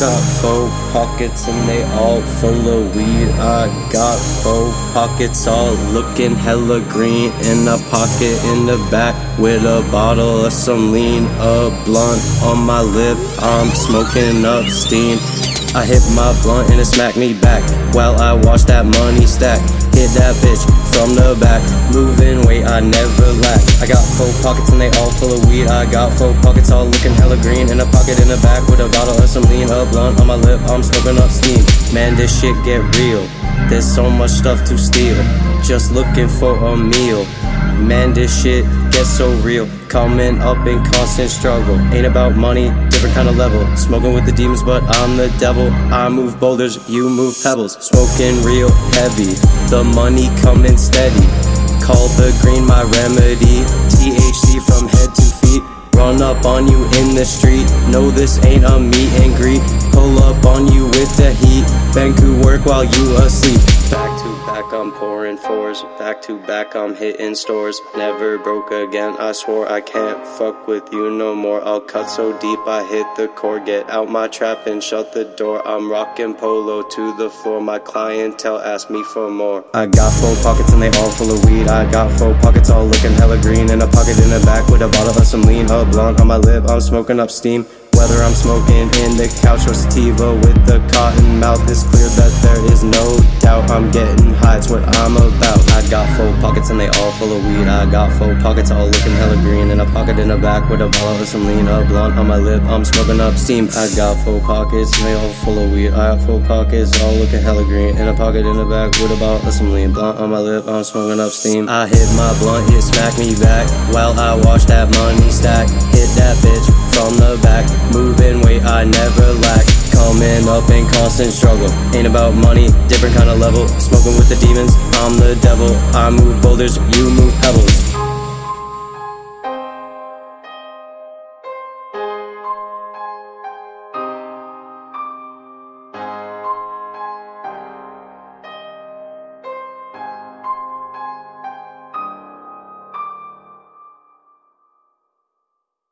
Got four pockets and they all full of weed. I got four pockets all looking hella green. In a pocket in the back with a bottle of some lean. A blunt on my lip, I'm smoking up steam. I hit my blunt and it smacked me back while I watch that money stack. Hit that bitch from the back, moving weight, I never lack. I got four pockets and they all full of weed. I got four pockets all looking hella green. In a pocket in the back with a bottle of some lean. A blunt on my lip, I'm smoking up steam. Man, this shit get real. There's so much stuff to steal. Just looking for a meal. Man, this shit gets so real. Coming up in constant struggle. Ain't about money, different kind of level. Smoking with the demons, but I'm the devil. I move boulders, you move pebbles. Smoking real heavy. The money coming steady. Call the green my remedy. THC from head to feet. Run up on you in the street. No, this ain't a meet and greet. Pull up on you with the heat. Bencu work while you asleep. Back back, I'm pouring fours. Back to back, I'm hitting stores. Never broke again, I swore I can't fuck with you no more. I'll cut so deep, I hit the core. Get out my trap and shut the door. I'm rocking polo to the floor. My clientele ask me for more. I got four pockets and they all full of weed. I got four pockets all looking hella green. In a pocket in the back with a bottle of some lean. A blunt on my lip, I'm smoking up steam. I'm smoking indica or sativa with the cotton mouth, it's clear that there is no doubt I'm getting high. It's what I'm about. I got four pockets and they all full of weed. I got four pockets all looking hella green. In a pocket in the back with a ball of some lean. A blunt on my lip, I'm smoking up steam. I got four pockets and they all full of weed. I got four pockets all looking hella green. In a pocket in the back with a ball of some lean. Blunt on my lip, I'm smoking up steam. I hit my blunt, it smacked me back while I watch that money stack. Hit that bitch from the back. Moving weight, I never lack. Coming up in constant struggle. Ain't about money, different kind of level. Smoking with the demons, I'm the devil. I move boulders, you move pebbles.